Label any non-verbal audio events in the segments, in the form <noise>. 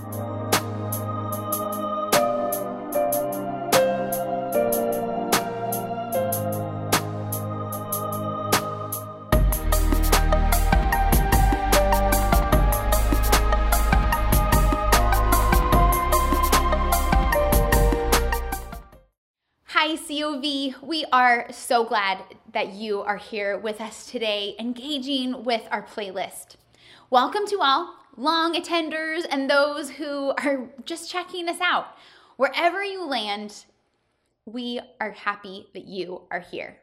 Hi, COV. We are so glad that you are here with us today, engaging with our playlist. Welcome to all long attenders and those who are just checking us out. Wherever you land, we are happy that you are here.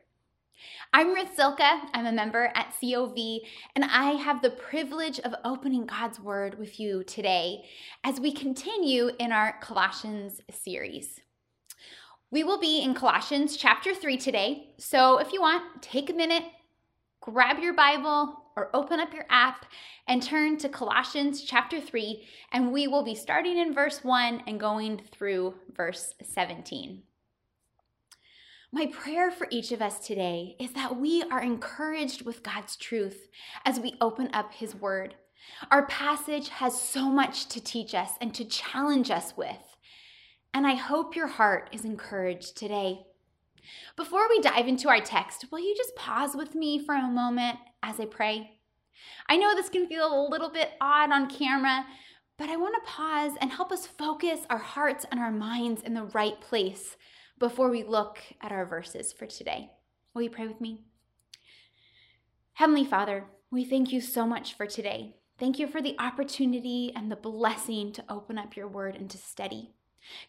I'm Ruth Silka. I'm a member at COV, and I have the privilege of opening God's Word with you today as we continue in our Colossians series. We will be in Colossians chapter 3 today. So if you want, take a minute, grab your Bible or open up your app and turn to Colossians chapter 3, and we will be starting in verse 1 and going through verse 17. My prayer for each of us today is that we are encouraged with God's truth as we open up His Word. Our passage has so much to teach us and to challenge us with and I hope your heart is encouraged today. Before we dive into our text, will you just pause with me for a moment as I pray? I know this can feel a little bit odd on camera, but I want to pause and help us focus our hearts and our minds in the right place before we look at our verses for today. Will you pray with me? Heavenly Father, we thank you so much for today. Thank you for the opportunity and the blessing to open up your word and to study.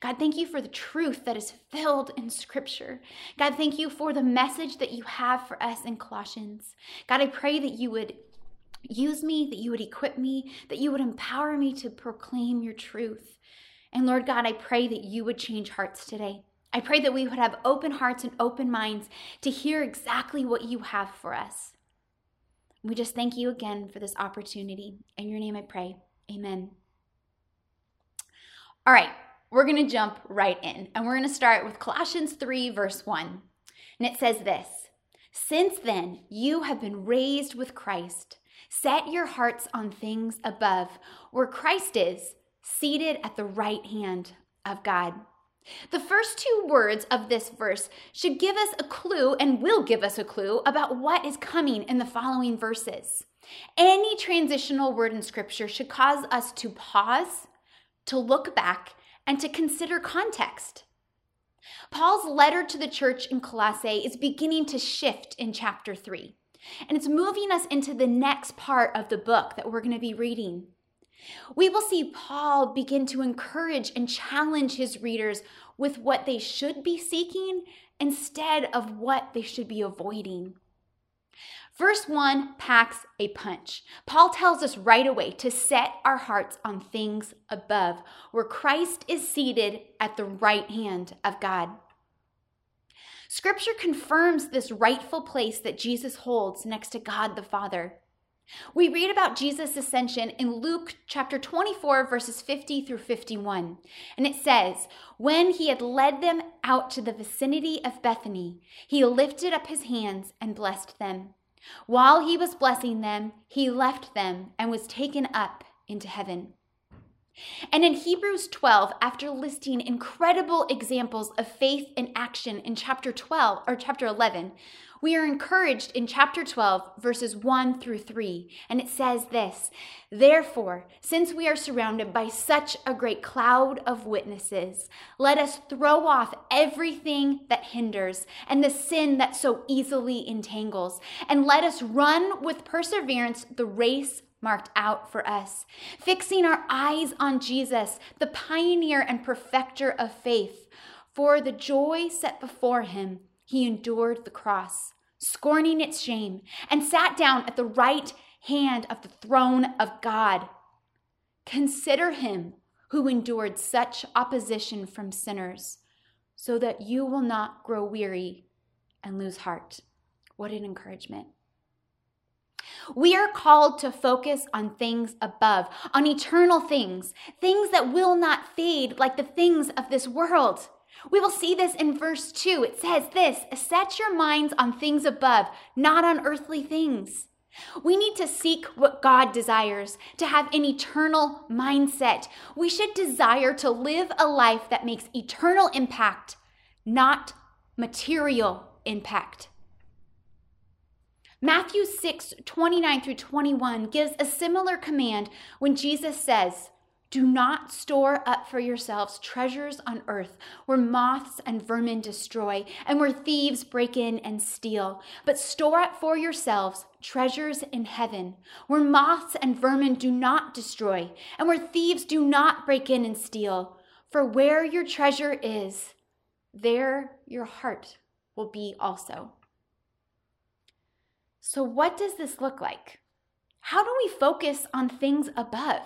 God, thank you for the truth that is filled in Scripture. God, thank you for the message that you have for us in Colossians. God, I pray that you would use me, that you would equip me, that you would empower me to proclaim your truth. And Lord God, I pray that you would change hearts today. I pray that we would have open hearts and open minds to hear exactly what you have for us. We just thank you again for this opportunity. In your name I pray. Amen. All right, we're going to jump right in and we're going to start with Colossians 3, verse 1. And it says this Since then, you have been raised with Christ. Set your hearts on things above, where Christ is, seated at the right hand of God. The first two words of this verse should give us a clue and will give us a clue about what is coming in the following verses. Any transitional word in Scripture should cause us to pause, to look back, and to consider context. Paul's letter to the church in Colossae is beginning to shift in chapter 3, and it's moving us into the next part of the book that we're going to be reading. We will see Paul begin to encourage and challenge his readers with what they should be seeking instead of what they should be avoiding. Verse 1 packs a punch. Paul tells us right away to set our hearts on things above, where Christ is seated at the right hand of God. Scripture confirms this rightful place that Jesus holds next to God the Father. We read about Jesus' ascension in Luke chapter 24, verses 50 through 51. And it says, When he had led them out to the vicinity of Bethany, he lifted up his hands and blessed them. While he was blessing them, he left them and was taken up into heaven. And in Hebrews 12, after listing incredible examples of faith in action in chapter 12 or chapter 11, we are encouraged in chapter 12, verses 1 through 3. And it says this Therefore, since we are surrounded by such a great cloud of witnesses, let us throw off everything that hinders and the sin that so easily entangles, and let us run with perseverance the race marked out for us, fixing our eyes on Jesus, the pioneer and perfecter of faith. For the joy set before him, he endured the cross, scorning its shame, and sat down at the right hand of the throne of God. Consider him who endured such opposition from sinners, so that you will not grow weary and lose heart. What an encouragement. We are called to focus on things above, on eternal things, things that will not fade like the things of this world. We will see this in verse 2. It says this Set your minds on things above, not on earthly things. We need to seek what God desires, to have an eternal mindset. We should desire to live a life that makes eternal impact, not material impact. Matthew 6, 29 through 21 gives a similar command when Jesus says, do not store up for yourselves treasures on earth where moths and vermin destroy and where thieves break in and steal, but store up for yourselves treasures in heaven where moths and vermin do not destroy and where thieves do not break in and steal. For where your treasure is, there your heart will be also. So, what does this look like? How do we focus on things above?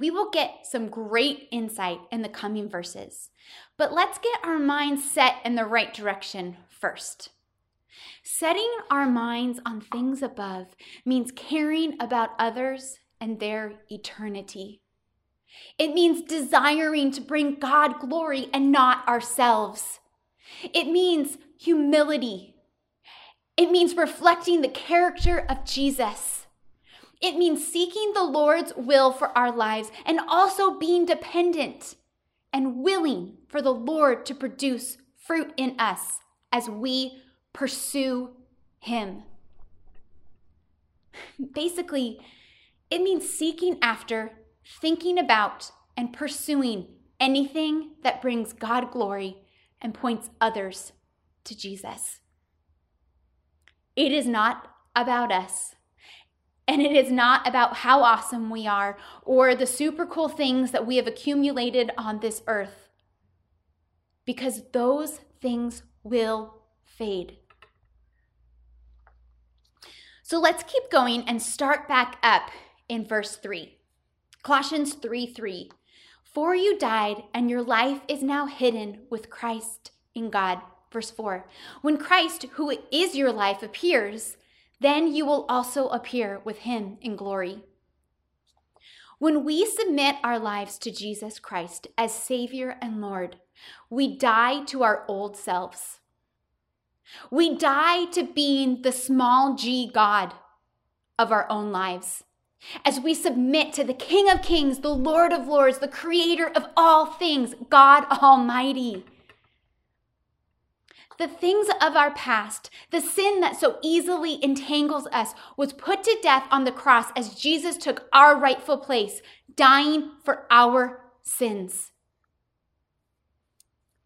We will get some great insight in the coming verses, but let's get our minds set in the right direction first. Setting our minds on things above means caring about others and their eternity. It means desiring to bring God glory and not ourselves. It means humility. It means reflecting the character of Jesus. It means seeking the Lord's will for our lives and also being dependent and willing for the Lord to produce fruit in us as we pursue Him. <laughs> Basically, it means seeking after, thinking about, and pursuing anything that brings God glory and points others to Jesus. It is not about us. And it is not about how awesome we are or the super cool things that we have accumulated on this earth, because those things will fade. So let's keep going and start back up in verse 3. Colossians 3 3. For you died, and your life is now hidden with Christ in God. Verse 4. When Christ, who is your life, appears, then you will also appear with him in glory. When we submit our lives to Jesus Christ as Savior and Lord, we die to our old selves. We die to being the small g God of our own lives. As we submit to the King of Kings, the Lord of Lords, the Creator of all things, God Almighty the things of our past, the sin that so easily entangles us, was put to death on the cross as Jesus took our rightful place, dying for our sins.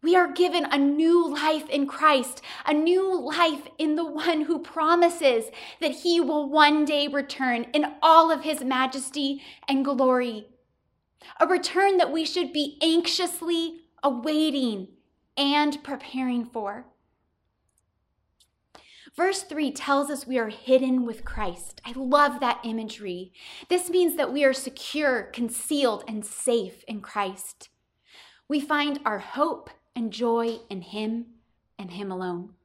We are given a new life in Christ, a new life in the one who promises that he will one day return in all of his majesty and glory. A return that we should be anxiously awaiting and preparing for. Verse 3 tells us we are hidden with Christ. I love that imagery. This means that we are secure, concealed, and safe in Christ. We find our hope and joy in Him and Him alone.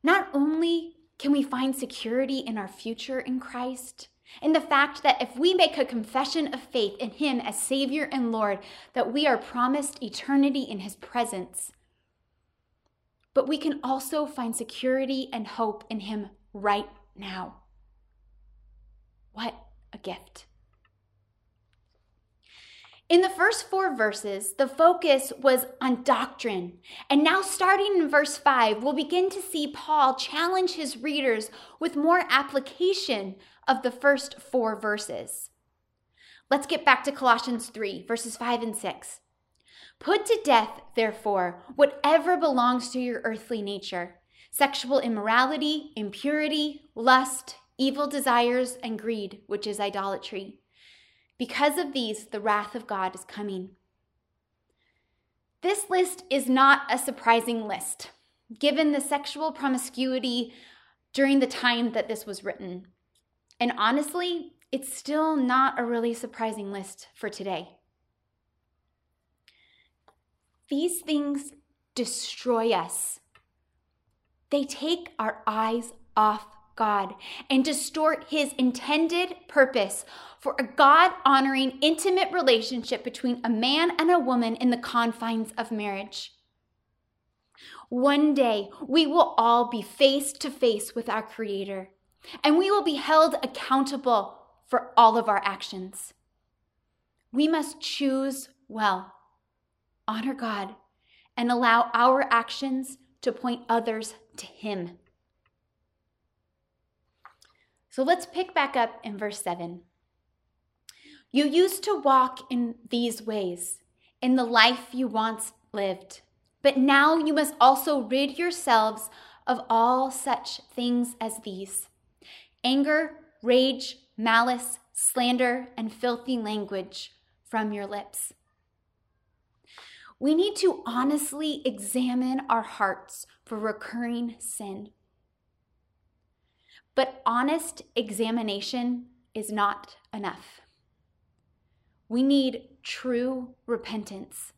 Not only can we find security in our future in Christ, in the fact that if we make a confession of faith in Him as Savior and Lord, that we are promised eternity in His presence but we can also find security and hope in Him right now. What a gift. In the first four verses, the focus was on doctrine. And now, starting in verse 5, we'll begin to see Paul challenge his readers with more application of the first four verses. Let's get back to Colossians 3, verses 5 and 6. Put to death, therefore, whatever belongs to your earthly nature sexual immorality, impurity, lust, evil desires, and greed, which is idolatry. Because of these, the wrath of God is coming. This list is not a surprising list, given the sexual promiscuity during the time that this was written. And honestly, it's still not a really surprising list for today. These things destroy us. They take our eyes off God and distort his intended purpose for a God honoring, intimate relationship between a man and a woman in the confines of marriage. One day, we will all be face to face with our Creator, and we will be held accountable for all of our actions. We must choose well, honor God, and allow our actions to point others to Him. So let's pick back up in verse 7. You used to walk in these ways, in the life you once lived. But now you must also rid yourselves of all such things as these anger, rage, malice, slander, and filthy language from your lips. We need to honestly examine our hearts for recurring sin. But honest examination is not enough. We need true repentance.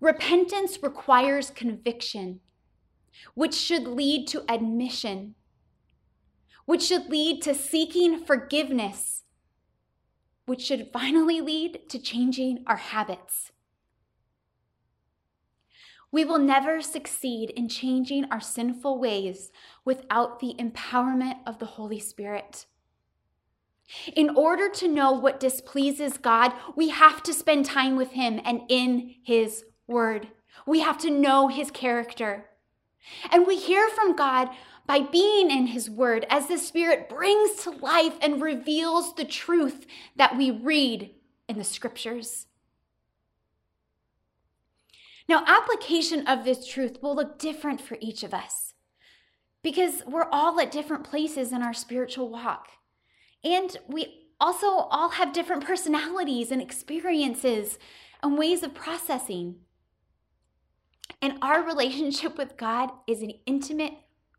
Repentance requires conviction, which should lead to admission, which should lead to seeking forgiveness, which should finally lead to changing our habits. We will never succeed in changing our sinful ways without the empowerment of the Holy Spirit. In order to know what displeases God, we have to spend time with Him and in His word. We have to know his character. And we hear from God by being in his word as the Spirit brings to life and reveals the truth that we read in the scriptures. Now, application of this truth will look different for each of us because we're all at different places in our spiritual walk. And we also all have different personalities and experiences and ways of processing. And our relationship with God is an intimate,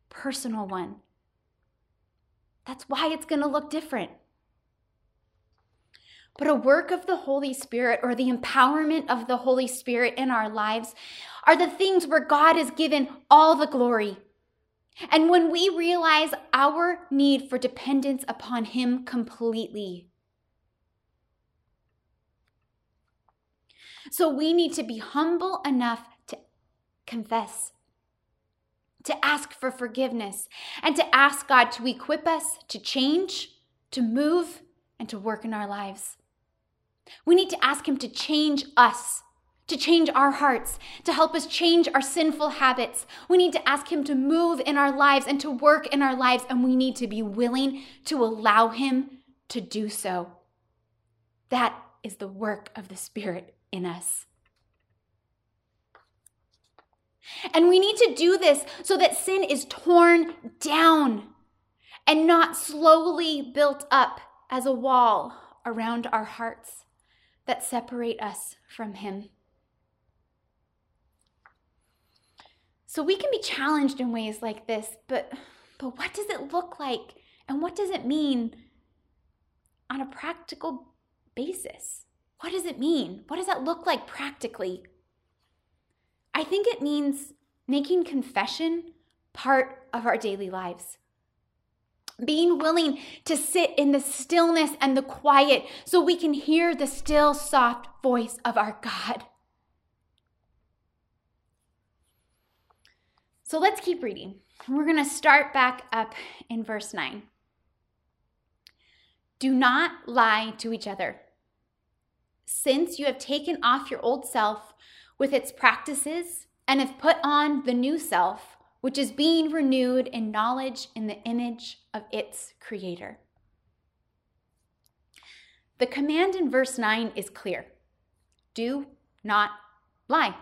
personal one. That's why it's going to look different. But a work of the Holy Spirit or the empowerment of the Holy Spirit in our lives are the things where God is given all the glory. And when we realize our need for dependence upon Him completely. So we need to be humble enough to confess, to ask for forgiveness, and to ask God to equip us to change, to move, and to work in our lives. We need to ask Him to change us, to change our hearts, to help us change our sinful habits. We need to ask Him to move in our lives and to work in our lives, and we need to be willing to allow Him to do so. That is the work of the Spirit in us. And we need to do this so that sin is torn down and not slowly built up as a wall around our hearts that separate us from Him. So we can be challenged in ways like this, but, but what does it look like and what does it mean on a practical basis? What does it mean? What does that look like practically? I think it means making confession part of our daily lives. Being willing to sit in the stillness and the quiet so we can hear the still, soft voice of our God. So let's keep reading. We're going to start back up in verse 9. Do not lie to each other. Since you have taken off your old self with its practices and have put on the new self, which is being renewed in knowledge in the image of its creator. The command in verse 9 is clear do not lie.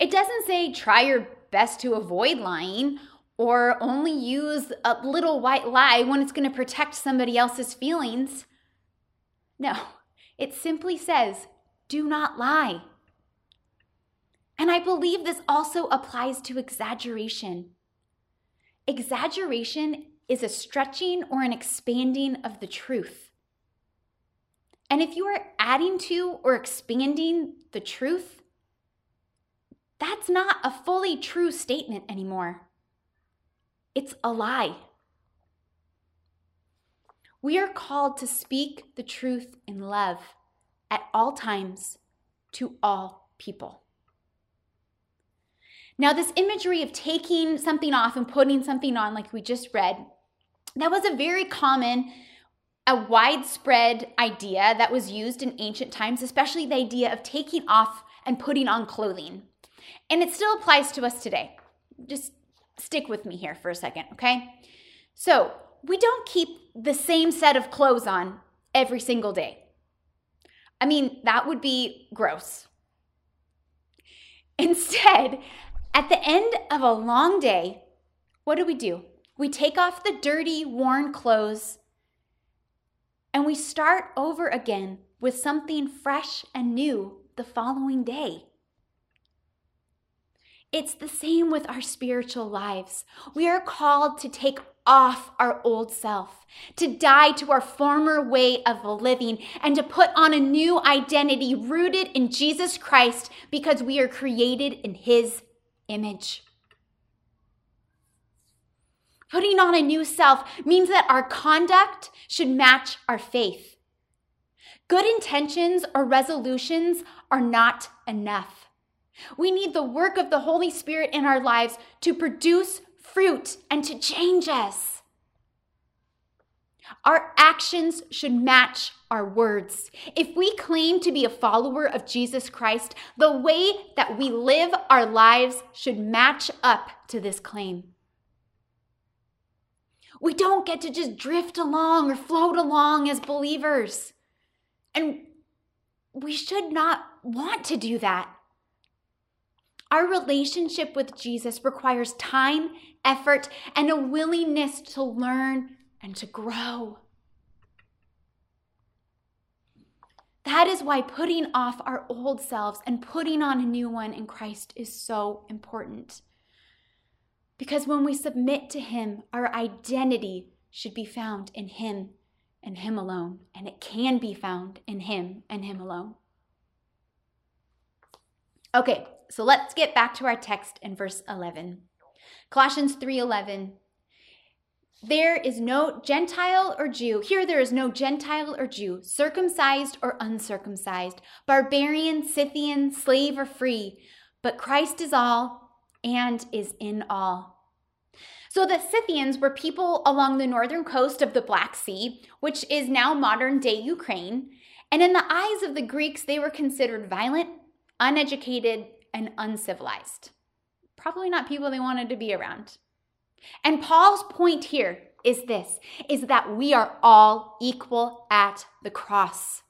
It doesn't say try your best to avoid lying or only use a little white lie when it's going to protect somebody else's feelings. No, it simply says do not lie. And I believe this also applies to exaggeration. Exaggeration is a stretching or an expanding of the truth. And if you are adding to or expanding the truth, that's not a fully true statement anymore. It's a lie. We are called to speak the truth in love at all times to all people. Now, this imagery of taking something off and putting something on, like we just read, that was a very common, a widespread idea that was used in ancient times, especially the idea of taking off and putting on clothing. And it still applies to us today. Just stick with me here for a second, okay? So, we don't keep the same set of clothes on every single day. I mean, that would be gross. Instead, at the end of a long day, what do we do? We take off the dirty, worn clothes and we start over again with something fresh and new the following day. It's the same with our spiritual lives. We are called to take off our old self, to die to our former way of living, and to put on a new identity rooted in Jesus Christ because we are created in His image. Putting on a new self means that our conduct should match our faith. Good intentions or resolutions are not enough. We need the work of the Holy Spirit in our lives to produce fruit and to change us. Our actions should match our words. If we claim to be a follower of Jesus Christ, the way that we live our lives should match up to this claim. We don't get to just drift along or float along as believers. And we should not want to do that. Our relationship with Jesus requires time, effort, and a willingness to learn and to grow. That is why putting off our old selves and putting on a new one in Christ is so important. Because when we submit to Him, our identity should be found in Him and Him alone, and it can be found in Him and Him alone. Okay, so let's get back to our text in verse 11. Colossians 3:11 There is no Gentile or Jew. Here there is no Gentile or Jew, circumcised or uncircumcised, barbarian, Scythian, slave or free, but Christ is all and is in all. So the Scythians were people along the northern coast of the Black Sea, which is now modern day Ukraine. And in the eyes of the Greeks, they were considered violent, uneducated, and uncivilized. Probably not people they wanted to be around. And Paul's point here is this is that we are all equal at the cross.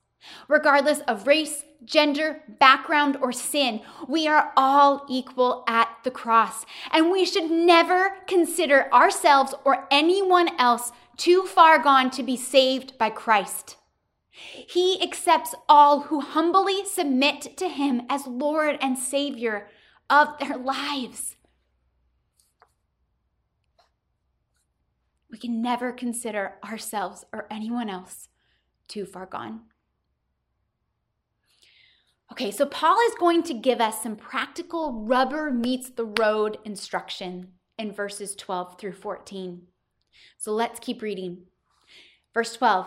Regardless of race, gender, background, or sin, we are all equal at the cross. And we should never consider ourselves or anyone else too far gone to be saved by Christ. He accepts all who humbly submit to him as Lord and Savior of their lives. We can never consider ourselves or anyone else too far gone. Okay, so Paul is going to give us some practical rubber meets the road instruction in verses 12 through 14. So let's keep reading. Verse 12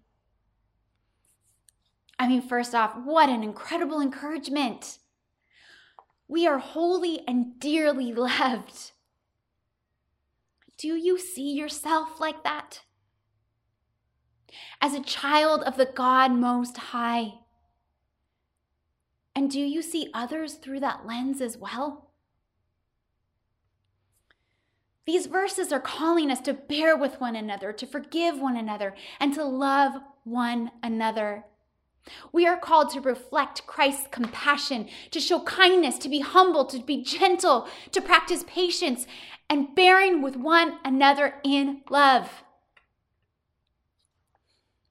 I mean, first off, what an incredible encouragement. We are holy and dearly loved. Do you see yourself like that? As a child of the God Most High. And do you see others through that lens as well? These verses are calling us to bear with one another, to forgive one another, and to love one another. We are called to reflect Christ's compassion, to show kindness, to be humble, to be gentle, to practice patience, and bearing with one another in love.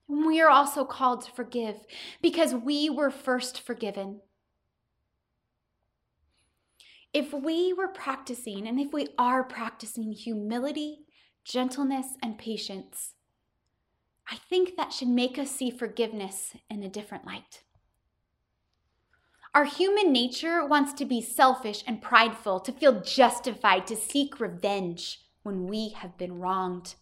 We are also called to forgive because we were first forgiven. If we were practicing, and if we are practicing humility, gentleness, and patience, I think that should make us see forgiveness in a different light. Our human nature wants to be selfish and prideful, to feel justified, to seek revenge when we have been wronged.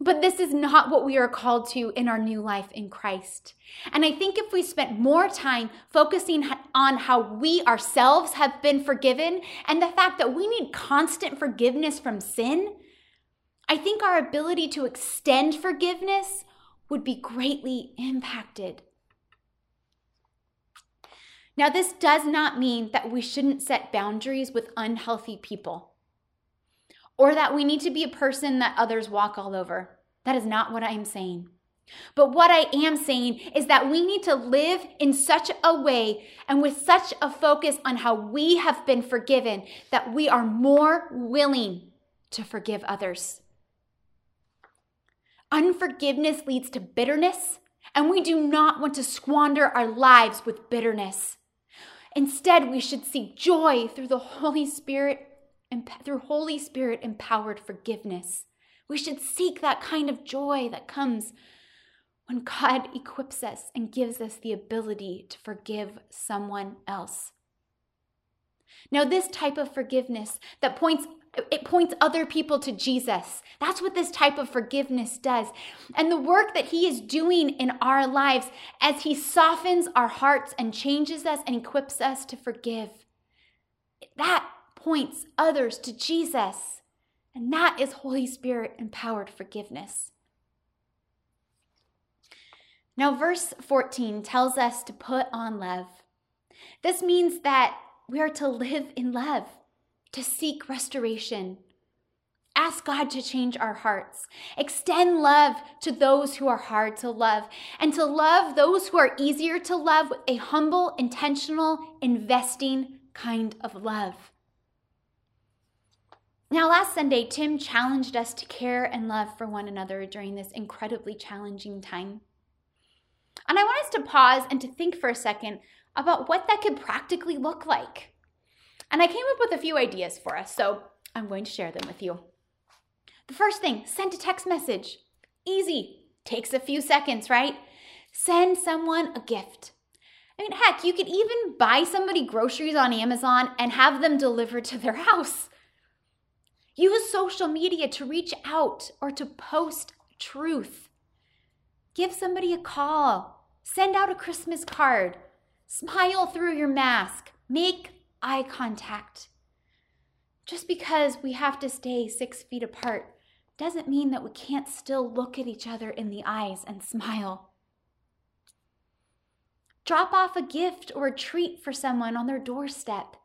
But this is not what we are called to in our new life in Christ. And I think if we spent more time focusing on how we ourselves have been forgiven and the fact that we need constant forgiveness from sin, I think our ability to extend forgiveness would be greatly impacted. Now, this does not mean that we shouldn't set boundaries with unhealthy people or that we need to be a person that others walk all over. That is not what I am saying. But what I am saying is that we need to live in such a way and with such a focus on how we have been forgiven that we are more willing to forgive others. Unforgiveness leads to bitterness, and we do not want to squander our lives with bitterness. Instead, we should seek joy through the Holy Spirit and through Holy Spirit empowered forgiveness. We should seek that kind of joy that comes when God <laughs> equips us and gives us the ability to forgive someone else. Now, this type of forgiveness that points it points other people to Jesus. That's what this type of forgiveness does. And the work that he is doing in our lives as he softens our hearts and changes us and equips us to forgive. That points others to Jesus. And that is Holy Spirit empowered forgiveness. Now, verse 14 tells us to put on love. This means that we are to live in love, to seek restoration. Ask God to change our hearts. Extend love to those who are hard to love, and to love those who are easier to love with a humble, intentional, investing kind of love. Now, last Sunday, Tim challenged us to care and love for one another during this incredibly challenging time. And I want us to pause and to think for a second about what that could practically look like. And I came up with a few ideas for us, so I'm going to share them with you. The first thing send a text message. Easy, takes a few seconds, right? Send someone a gift. I mean, heck, you could even buy somebody groceries on Amazon and have them delivered to their <laughs> house. Use social media to reach out or to post truth. Give somebody a call. Send out a Christmas card. Smile through your mask. Make eye contact. Just because we have to stay six feet apart doesn't mean that we can't still look at each other in the eyes and smile. Drop off a gift or a treat for someone on their doorstep.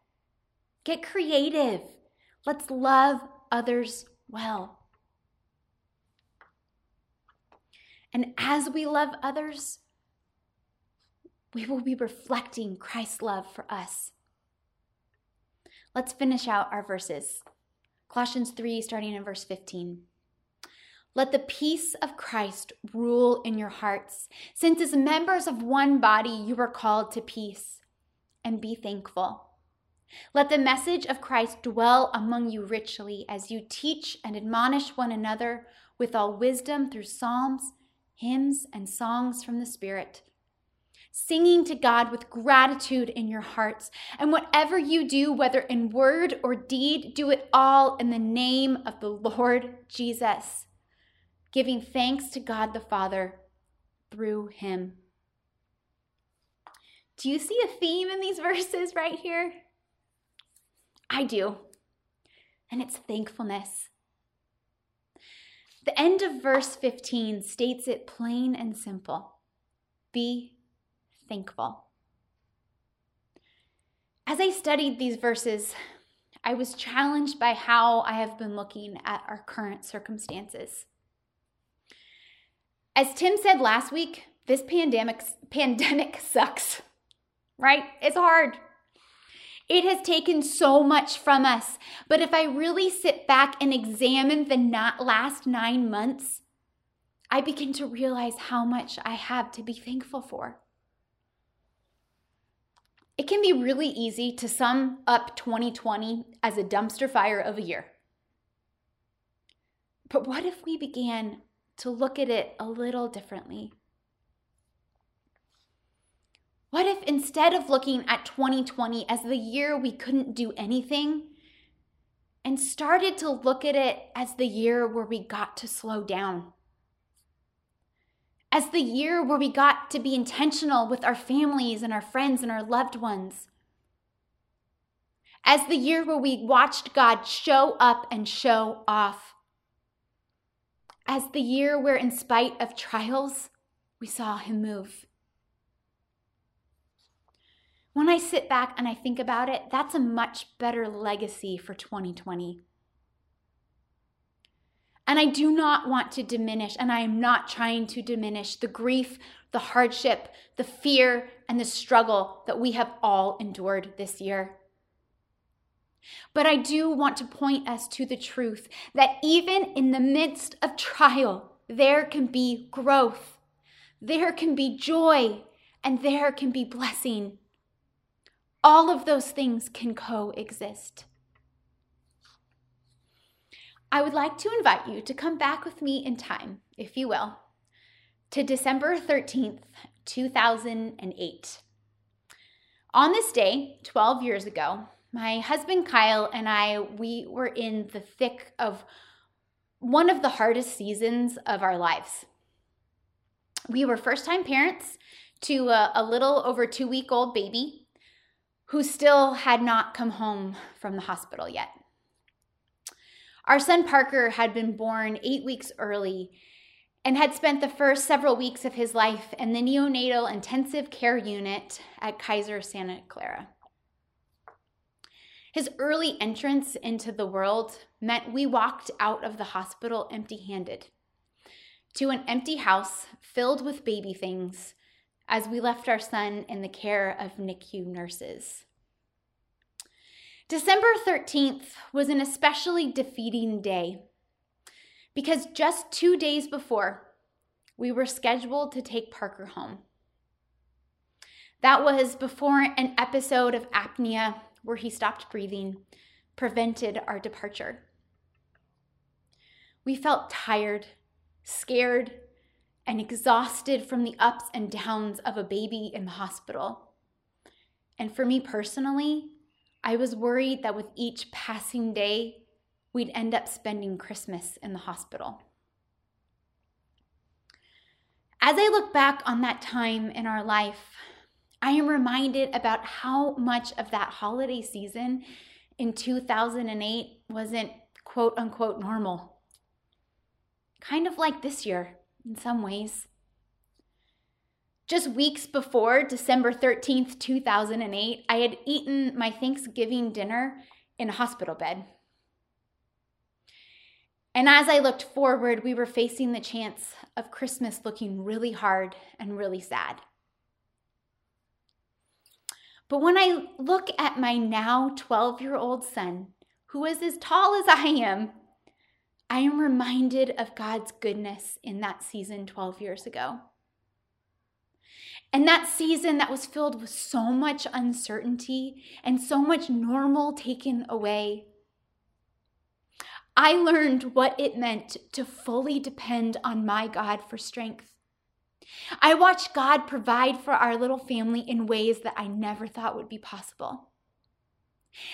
Get creative. Let's love others well. And as we love others, we will be reflecting Christ's love for us. Let's finish out our verses. Colossians 3, starting in verse 15. Let the peace of Christ rule in your hearts, since as members of one body you were called to peace, and be thankful. Let the message of Christ dwell among you richly as you teach and admonish one another with all wisdom through psalms, hymns, and songs from the Spirit, singing to God with gratitude in your hearts. And whatever you do, whether in word or deed, do it all in the name of the Lord Jesus, giving thanks to God the Father through him. Do you see a theme in these <laughs> verses right here? I do. And it's thankfulness. The end of verse 15 states it plain and simple be thankful. As I studied these verses, I was challenged by how I have been looking at our current circumstances. As Tim said last week, this pandemic pandemic <laughs> sucks. Right? It's hard. It has taken so much from us. But if I really sit back and examine the not last nine months, I begin to realize how much I have to be thankful for. It can be really easy to sum up 2020 as a dumpster fire of a year. But what if we began to look at it a little differently? What if instead of looking at 2020 as the year we couldn't do anything, and started to look at it as the year where we got to slow down? As the year where we got to be intentional with our families and our friends and our loved ones? As the year where we watched God show up and show off? As the year where, in spite of trials, we saw Him move? When I sit back and I think about it, that's a much better legacy for 2020. And I do not want to diminish, and I am not trying to diminish the grief, the hardship, the fear, and the struggle that we have all endured this year. But I do want to point us to the truth that even in the midst of trial, there can be growth, there can be joy, and there can be blessing. All of those things can coexist. I would like to invite you to come back with me in time, if you will, to December 13th, 2008. On this day, 12 years ago, my husband Kyle and I, we were in the thick of one of the hardest seasons of our lives. We were first time parents to a, a little over two week old baby who still had not come home from the hospital yet. Our son Parker had been born eight weeks early and had spent the first several weeks of his life in the neonatal intensive care unit at Kaiser Santa Clara. His early entrance into the world meant we walked out of the hospital empty handed to an empty house filled with baby things as we left our son in the care of NICU nurses. December 13th was an especially defeating day because just two days before, we were scheduled to take Parker home. That was before an episode of apnea where he stopped breathing prevented our departure. We felt tired, scared, and exhausted from the ups and downs of a baby in the hospital. And for me personally, I was worried that with each passing day, we'd end up spending Christmas in the hospital. As I look back on that time in our life, I am reminded about how much of that holiday season in 2008 wasn't quote unquote normal. Kind of like this year in some ways. Just weeks before December 13th, 2008, I had eaten my Thanksgiving dinner in a hospital bed. And as I looked forward, we were facing the chance of Christmas looking really hard and really sad. But when I look at my now 12 year old son, who is as tall as I am, I am reminded of God's goodness in that season 12 years ago. And that season that was filled with so much uncertainty and so much normal taken away. I learned what it meant to fully depend on my God for strength. I watched God provide for our little family in ways that I never thought would be possible.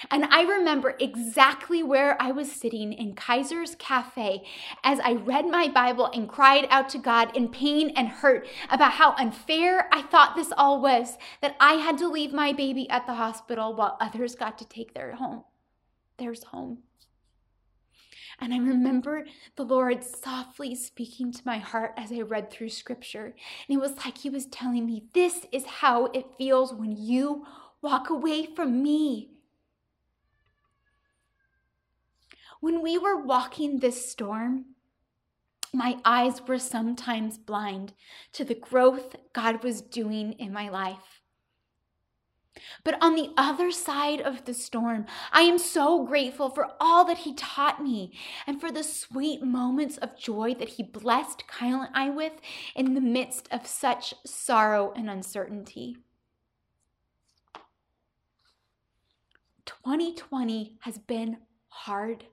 And I remember exactly where I was sitting in Kaiser's Cafe as I read my Bible and cried out to God in pain and hurt about how unfair I thought this all was that I had to leave my baby at the hospital while others got to take their home. Theirs home. And I remember the Lord softly speaking to my heart as I read through scripture. And it was like He was telling me, This is how it feels when you walk away from me. When we were walking this storm, my eyes were sometimes blind to the growth God was doing in my life. But on the other side of the storm, I am so grateful for all that He taught me and for the sweet moments of joy that He blessed Kyle and I with in the midst of such sorrow and uncertainty. 2020 has been hard.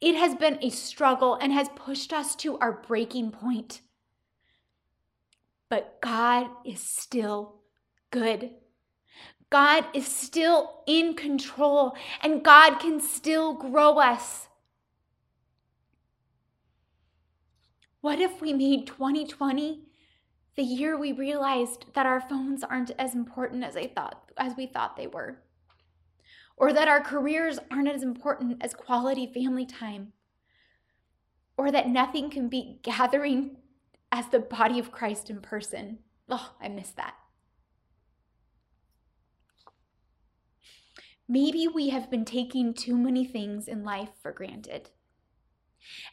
It has been a struggle and has pushed us to our breaking point. But God is still good. God is still in control and God can still grow us. What if we made 2020 the year we realized that our phones aren't as important as I thought as we thought they were? Or that our careers aren't as important as quality family time? Or that nothing can beat gathering as the body of Christ in person? Oh, I miss that. Maybe we have been taking too many things in life for granted.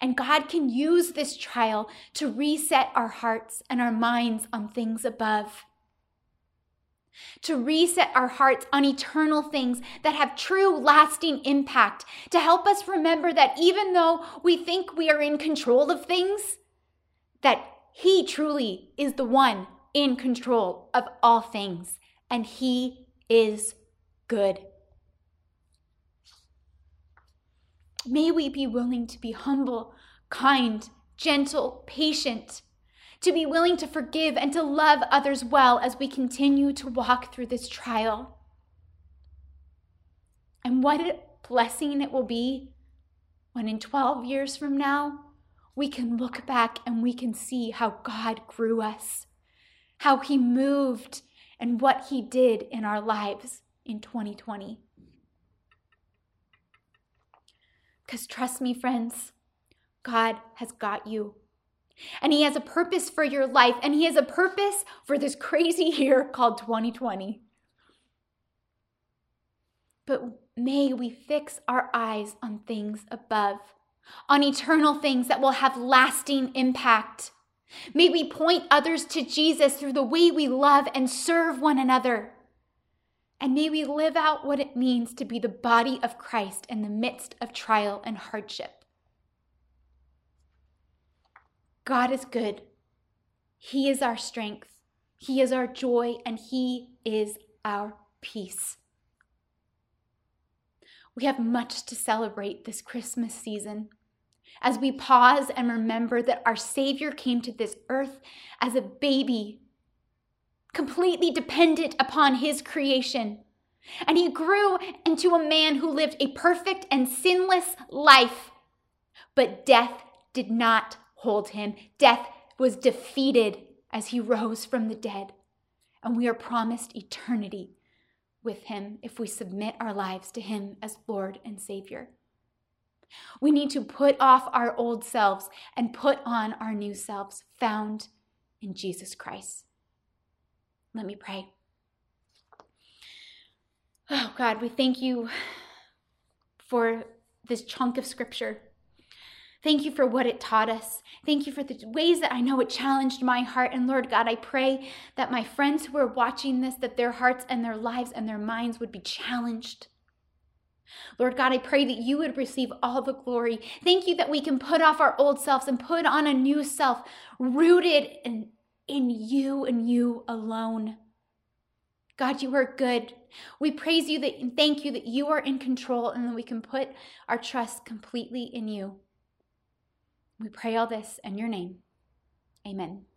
And God can use this trial to reset our hearts and our minds on things above. To reset our hearts on eternal things that have true lasting impact. To help us remember that even though we think we are in control of things, that He truly is the one in control of all things. And He is good. May we be willing to be humble, kind, gentle, patient, to be willing to forgive and to love others well as we continue to walk through this trial. And what a blessing it will be when in 12 years from now, we can look back and we can see how God grew us, how He moved, and what He did in our lives in 2020. Because trust me, friends, God has got you. And He has a purpose for your life, and He has a purpose for this crazy year called 2020. But may we fix our eyes on things above, on eternal things that will have lasting impact. May we point others to Jesus through the way we love and serve one another. And may we live out what it means to be the body of Christ in the midst of trial and hardship. God is good. He is our strength. He is our joy, and He is our peace. We have much to celebrate this Christmas season as we pause and remember that our Savior came to this earth as a baby completely dependent upon his creation. And he grew into a man who lived a perfect and sinless life. But death did not hold him. Death was defeated as he rose from the dead. And we are promised eternity with him if we submit our lives to him as Lord and Savior. We need to put off our old selves and put on our new selves found in Jesus Christ. Let me pray. Oh, God, we thank you for this chunk of scripture. Thank you for what it taught us. Thank you for the ways that I know it challenged my heart. And Lord God, I pray that my friends who are watching this, that their hearts and their lives and their minds would be challenged. Lord God, I pray that you would receive all the glory. Thank you that we can put off our old selves and put on a new self, rooted in in you and you alone. God, you are good. We praise you that, and thank you that you are in control and that we can put our trust completely in you. We pray all this in your name. Amen.